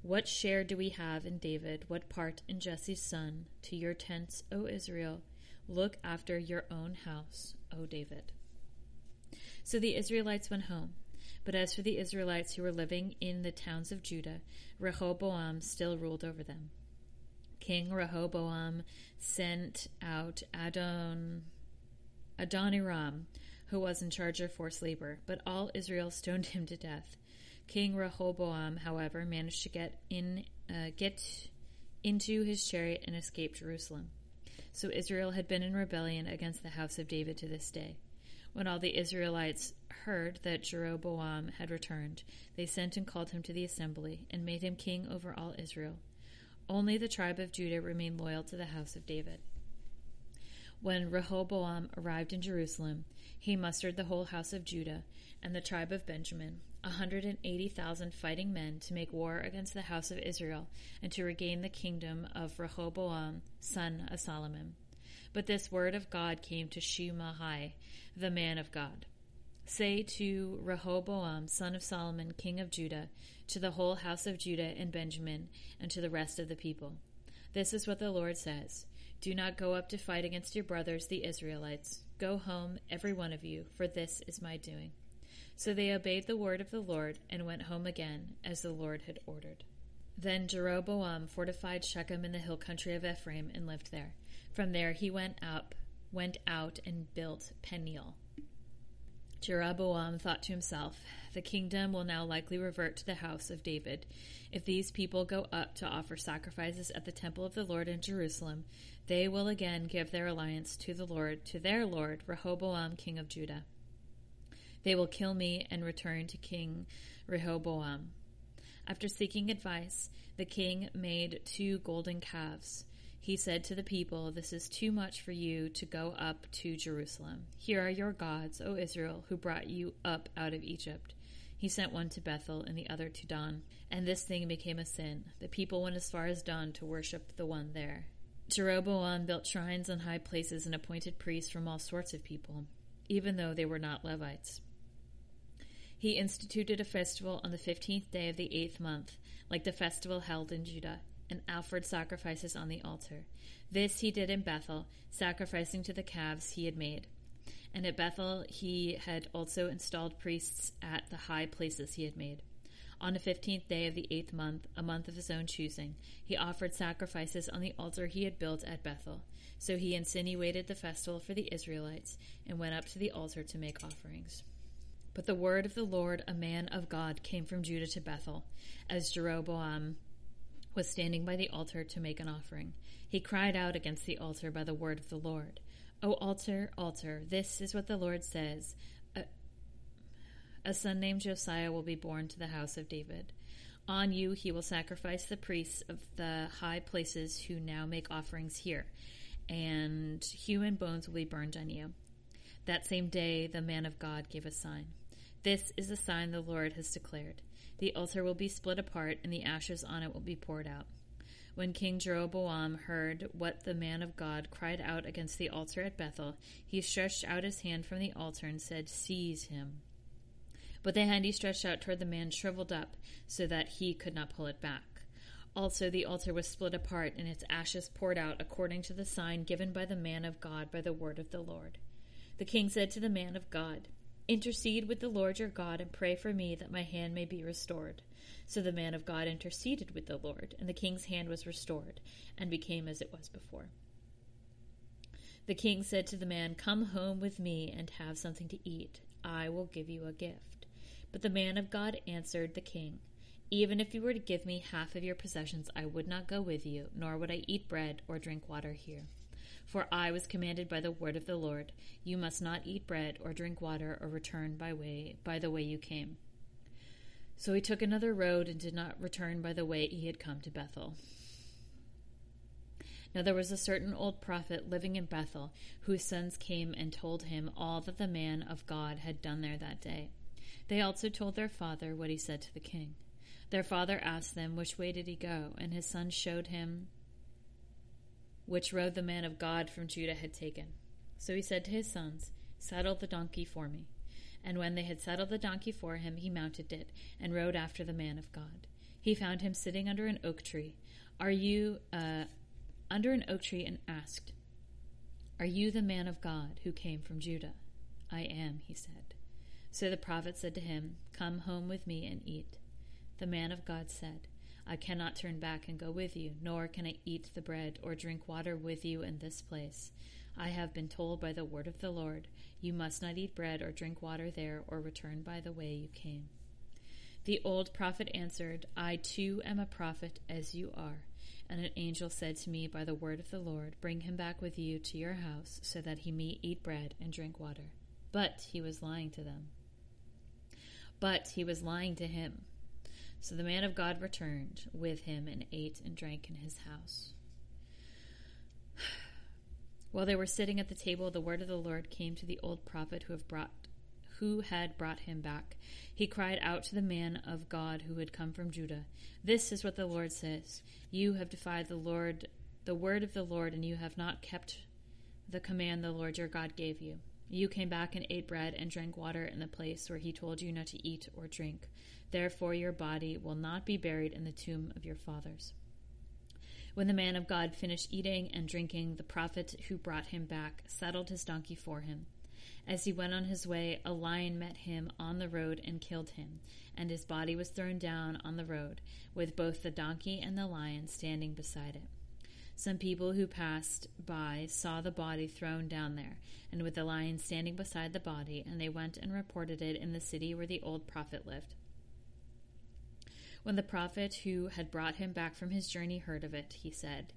Speaker 1: What share do we have in David? What part in Jesse's son? To your tents, O Israel. Look after your own house, O David. So the Israelites went home. But as for the Israelites who were living in the towns of Judah, Rehoboam still ruled over them. King Rehoboam sent out Adon, Adoniram, who was in charge of forced labor, but all Israel stoned him to death. King Rehoboam, however, managed to get in, uh, get into his chariot and escape Jerusalem. So Israel had been in rebellion against the house of David to this day. When all the Israelites heard that Jeroboam had returned, they sent and called him to the assembly and made him king over all Israel. Only the tribe of Judah remained loyal to the house of David. When Rehoboam arrived in Jerusalem, he mustered the whole house of Judah and the tribe of Benjamin, a hundred and eighty thousand fighting men, to make war against the house of Israel and to regain the kingdom of Rehoboam, son of Solomon. But this word of God came to Shimei, the man of God. Say to Rehoboam, son of Solomon, king of Judah, to the whole house of Judah and Benjamin, and to the rest of the people. This is what the Lord says Do not go up to fight against your brothers, the Israelites. Go home, every one of you, for this is my doing. So they obeyed the word of the Lord and went home again, as the Lord had ordered. Then Jeroboam fortified Shechem in the hill country of Ephraim and lived there. From there he went up, went out and built Peniel. Jeroboam thought to himself, The kingdom will now likely revert to the house of David. If these people go up to offer sacrifices at the temple of the Lord in Jerusalem, they will again give their alliance to the Lord, to their Lord, Rehoboam, king of Judah. They will kill me and return to King Rehoboam. After seeking advice, the king made two golden calves. He said to the people, This is too much for you to go up to Jerusalem. Here are your gods, O Israel, who brought you up out of Egypt. He sent one to Bethel and the other to Dan. And this thing became a sin. The people went as far as Dan to worship the one there. Jeroboam built shrines on high places and appointed priests from all sorts of people, even though they were not Levites. He instituted a festival on the fifteenth day of the eighth month, like the festival held in Judah, and offered sacrifices on the altar. This he did in Bethel, sacrificing to the calves he had made. And at Bethel he had also installed priests at the high places he had made. On the fifteenth day of the eighth month, a month of his own choosing, he offered sacrifices on the altar he had built at Bethel. So he insinuated the festival for the Israelites, and went up to the altar to make offerings. But the word of the Lord, a man of God, came from Judah to Bethel, as Jeroboam was standing by the altar to make an offering. He cried out against the altar by the word of the Lord. O altar, altar, this is what the Lord says a son named Josiah will be born to the house of David. On you he will sacrifice the priests of the high places who now make offerings here, and human bones will be burned on you. That same day the man of God gave a sign. This is the sign the Lord has declared. The altar will be split apart, and the ashes on it will be poured out. When King Jeroboam heard what the man of God cried out against the altar at Bethel, he stretched out his hand from the altar and said, Seize him. But the hand he stretched out toward the man shriveled up, so that he could not pull it back. Also, the altar was split apart, and its ashes poured out, according to the sign given by the man of God by the word of the Lord. The king said to the man of God, Intercede with the Lord your God, and pray for me that my hand may be restored. So the man of God interceded with the Lord, and the king's hand was restored, and became as it was before. The king said to the man, Come home with me and have something to eat. I will give you a gift. But the man of God answered the king, Even if you were to give me half of your possessions, I would not go with you, nor would I eat bread or drink water here. For I was commanded by the word of the Lord, You must not eat bread or drink water or return by way by the way you came. So he took another road and did not return by the way he had come to Bethel. Now there was a certain old prophet living in Bethel, whose sons came and told him all that the man of God had done there that day. They also told their father what he said to the king. Their father asked them which way did he go, and his son showed him which road the man of God from Judah had taken. So he said to his sons, Saddle the donkey for me. And when they had saddled the donkey for him, he mounted it, and rode after the man of God. He found him sitting under an oak tree. Are you, uh, under an oak tree, and asked, Are you the man of God who came from Judah? I am, he said. So the prophet said to him, Come home with me and eat. The man of God said, I cannot turn back and go with you, nor can I eat the bread or drink water with you in this place. I have been told by the word of the Lord, You must not eat bread or drink water there, or return by the way you came. The old prophet answered, I too am a prophet, as you are. And an angel said to me by the word of the Lord, Bring him back with you to your house, so that he may eat bread and drink water. But he was lying to them. But he was lying to him. So the man of God returned with him and ate and drank in his house. While they were sitting at the table, the word of the Lord came to the old prophet who, brought, who had brought him back. He cried out to the man of God who had come from Judah, This is what the Lord says. You have defied the Lord, the word of the Lord, and you have not kept the command the Lord your God gave you. You came back and ate bread and drank water in the place where he told you not to eat or drink. Therefore, your body will not be buried in the tomb of your fathers. When the man of God finished eating and drinking, the prophet who brought him back saddled his donkey for him. As he went on his way, a lion met him on the road and killed him, and his body was thrown down on the road, with both the donkey and the lion standing beside it. Some people who passed by saw the body thrown down there, and with the lion standing beside the body, and they went and reported it in the city where the old prophet lived. When the prophet who had brought him back from his journey heard of it, he said,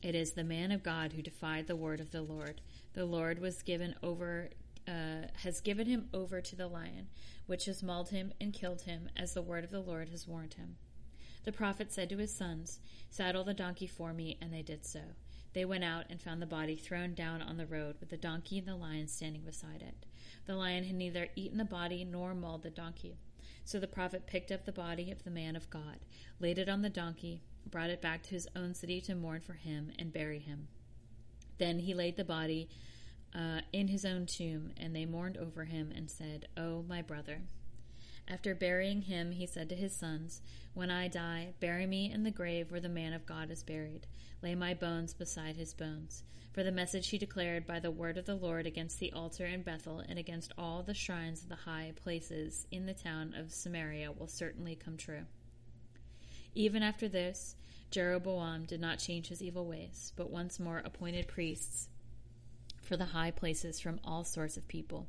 Speaker 1: It is the man of God who defied the word of the Lord. The Lord was given over uh, has given him over to the lion, which has mauled him and killed him, as the word of the Lord has warned him. The prophet said to his sons, Saddle the donkey for me, and they did so. They went out and found the body thrown down on the road, with the donkey and the lion standing beside it. The lion had neither eaten the body nor mauled the donkey. So the prophet picked up the body of the man of God, laid it on the donkey, brought it back to his own city to mourn for him, and bury him. Then he laid the body uh, in his own tomb, and they mourned over him and said, Oh, my brother. After burying him, he said to his sons, When I die, bury me in the grave where the man of God is buried. Lay my bones beside his bones. For the message he declared by the word of the Lord against the altar in Bethel and against all the shrines of the high places in the town of Samaria will certainly come true. Even after this, Jeroboam did not change his evil ways, but once more appointed priests for the high places from all sorts of people.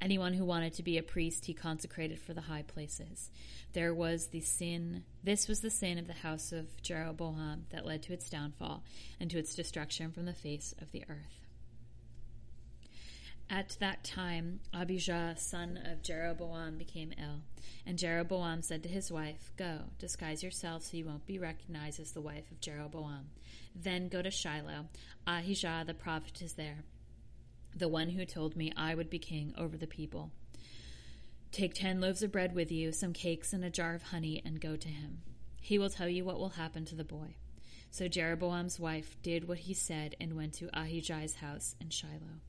Speaker 1: Anyone who wanted to be a priest, he consecrated for the high places. There was the sin, this was the sin of the house of Jeroboam that led to its downfall and to its destruction from the face of the earth. At that time, Abijah, son of Jeroboam, became ill. And Jeroboam said to his wife, Go, disguise yourself so you won't be recognized as the wife of Jeroboam. Then go to Shiloh. Ahijah the prophet is there the one who told me I would be king over the people. Take ten loaves of bread with you, some cakes, and a jar of honey, and go to him. He will tell you what will happen to the boy. So Jeroboam's wife did what he said and went to Ahijah's house in Shiloh.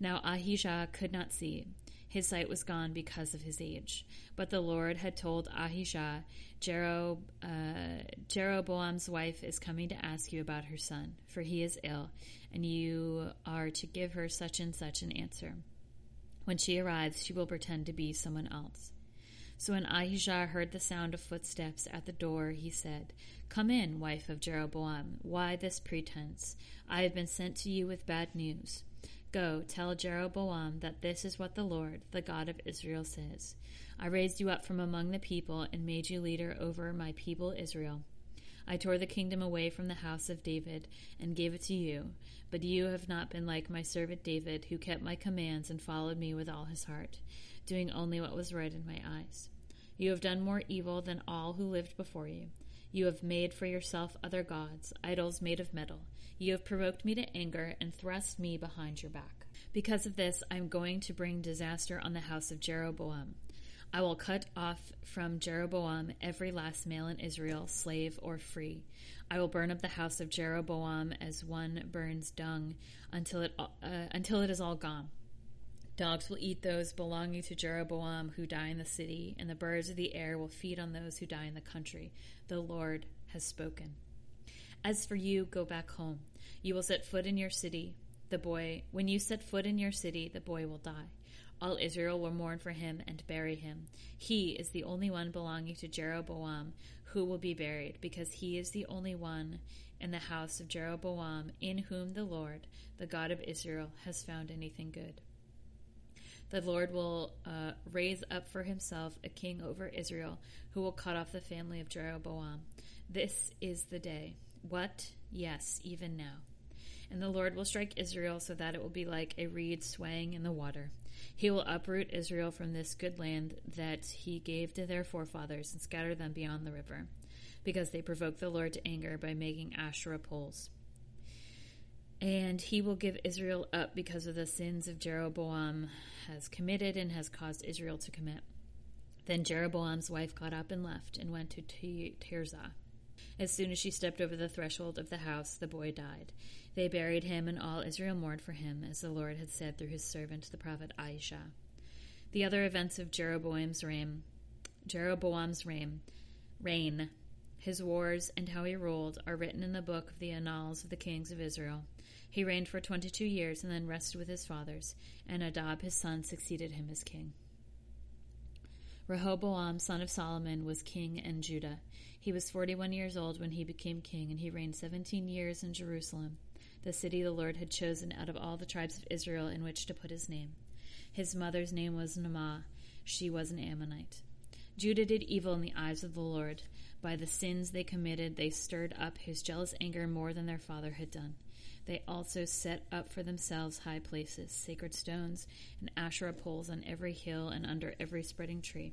Speaker 1: Now Ahijah could not see. His sight was gone because of his age. But the Lord had told Ahijah, Jerob, uh, Jeroboam's wife is coming to ask you about her son, for he is ill, and you are to give her such and such an answer. When she arrives, she will pretend to be someone else. So when Ahijah heard the sound of footsteps at the door, he said, Come in, wife of Jeroboam. Why this pretense? I have been sent to you with bad news. Go, tell Jeroboam that this is what the Lord, the God of Israel, says I raised you up from among the people and made you leader over my people Israel. I tore the kingdom away from the house of David and gave it to you, but you have not been like my servant David, who kept my commands and followed me with all his heart, doing only what was right in my eyes. You have done more evil than all who lived before you. You have made for yourself other gods, idols made of metal. You have provoked me to anger and thrust me behind your back. Because of this, I am going to bring disaster on the house of Jeroboam. I will cut off from Jeroboam every last male in Israel, slave or free. I will burn up the house of Jeroboam as one burns dung until it uh, until it is all gone. Dogs will eat those belonging to Jeroboam who die in the city, and the birds of the air will feed on those who die in the country. The Lord has spoken. As for you, go back home. You will set foot in your city. The boy, when you set foot in your city, the boy will die. All Israel will mourn for him and bury him. He is the only one belonging to Jeroboam who will be buried, because he is the only one in the house of Jeroboam in whom the Lord, the God of Israel, has found anything good. The Lord will uh, raise up for himself a king over Israel who will cut off the family of Jeroboam. This is the day. What? Yes, even now. And the Lord will strike Israel so that it will be like a reed swaying in the water. He will uproot Israel from this good land that he gave to their forefathers and scatter them beyond the river, because they provoked the Lord to anger by making Asherah poles. And he will give Israel up because of the sins of Jeroboam has committed and has caused Israel to commit. Then Jeroboam's wife got up and left and went to Tirzah. As soon as she stepped over the threshold of the house, the boy died. They buried him, and all Israel mourned for him, as the Lord had said through his servant the prophet Ahijah. The other events of Jeroboam's reign, Jeroboam's reign, reign, his wars, and how he ruled are written in the book of the annals of the kings of Israel. He reigned for twenty-two years, and then rested with his fathers, and Nadab his son succeeded him as king. Rehoboam, son of Solomon, was king in Judah. He was forty-one years old when he became king, and he reigned seventeen years in Jerusalem the city the Lord had chosen out of all the tribes of Israel in which to put his name. His mother's name was Naamah. She was an Ammonite. Judah did evil in the eyes of the Lord, By the sins they committed, they stirred up his jealous anger more than their father had done. They also set up for themselves high places, sacred stones, and Asherah poles on every hill and under every spreading tree.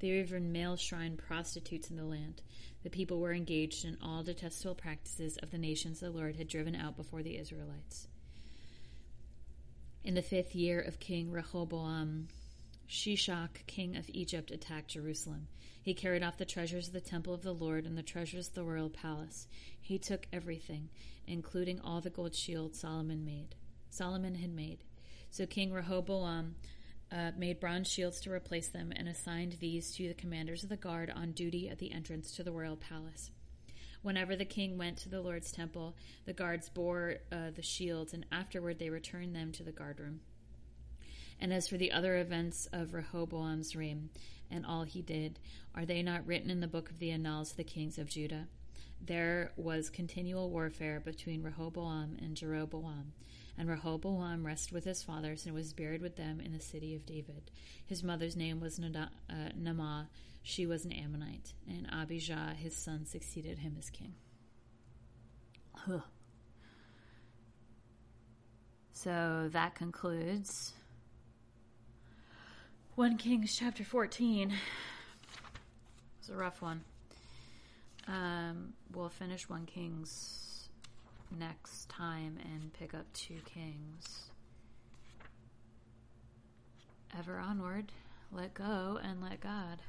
Speaker 1: They even male shrine prostitutes in the land. The people were engaged in all detestable practices of the nations the Lord had driven out before the Israelites. In the fifth year of King Rehoboam, Shishak, king of Egypt, attacked Jerusalem. He carried off the treasures of the temple of the Lord and the treasures of the royal palace. He took everything, including all the gold shields Solomon made. Solomon had made. So King Rehoboam uh, made bronze shields to replace them and assigned these to the commanders of the guard on duty at the entrance to the royal palace. Whenever the king went to the Lord's temple, the guards bore uh, the shields, and afterward they returned them to the guardroom. And as for the other events of Rehoboam's reign and all he did, are they not written in the book of the annals of the kings of Judah? There was continual warfare between Rehoboam and Jeroboam, and Rehoboam rested with his fathers and was buried with them in the city of David. His mother's name was Nada, uh. She was an Ammonite, and Abijah, his son, succeeded him as king. Huh. So that concludes 1 Kings chapter 14. It was a rough one. Um, we'll finish 1 Kings next time and pick up 2 Kings. Ever onward, let go and let God.